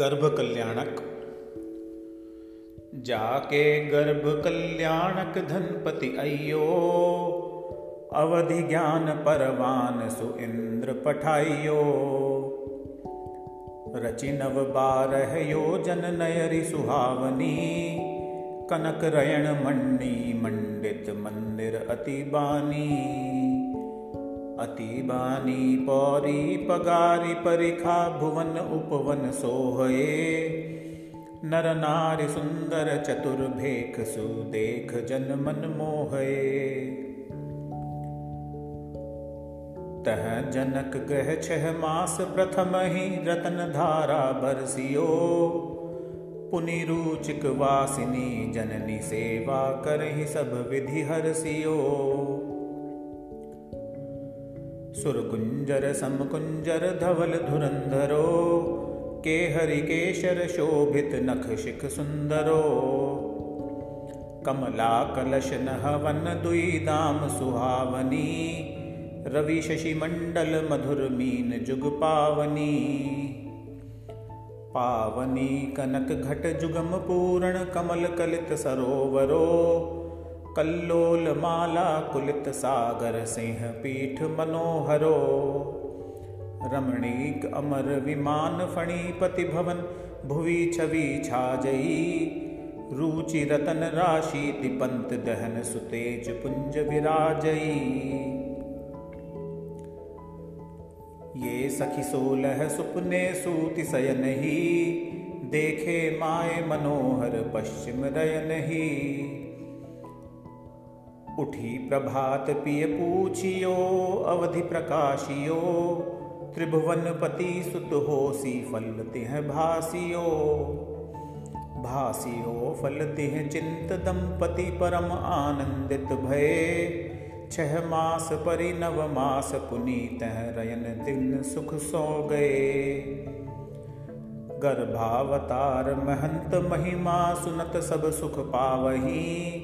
गर्भ कल्याणक जाके गर्भ कल्याणक धनपति अयो अवधि ज्ञान परवान सु इंद्र पठाइयो। रचि नव बारह योजन नयरी सुहावनी, कनक रयण मंडी मंडित मंदिर अति बानी। अति बानी पौरी पगारी परिखा भुवन उपवन सोहये। नर नारी सुंदर चतुर भेख सुदेख जन मन मोहये। तह जनक गह छह मास प्रथम ही रतन धारा बरसियो। पुनि रुचिक वासिनी जननी सेवा कर ही सब विधि हरसियो। सुरकुंजर समकुंजर धवल धुरंधरो के हरिकेशर शोभित नख शिख सुंदरो कमला कलश नहवन दुई दाम सुहावनी रवि शशि मंडल मधुर मीन जुग पावनी पावनी कनक घट जुगम पूर्ण कमल कलित सरोवरो कल्लोल माला कुलित सागर सिंह पीठ मनोहरो। रमणीक अमर विमान फणीपति भवन, भुवि छवि छाजई रुचि रतन राशि दिपंत दहन सुतेज पुंज विराजई। ये सखी सोलह सुपने सूति सयन ही, देखे माए मनोहर पश्चिम रयन ही। उठी प्रभात पिय पूछियो, अवधि प्रकाशियो। त्रिभुवन पति सुत हो सी फल तिह भासियो। भासियो फल तिह चिंत दंपति परम आनंदित भय। छह मास परि नव मास पुनीत रयन दिन सुख सो गए गर्भावतार महंत महिमा सुनत सब सुख पावही।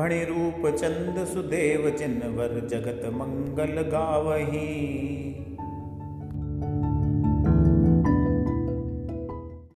भणि रूप चंद सुदेव जिनवर जगत मंगल गावही।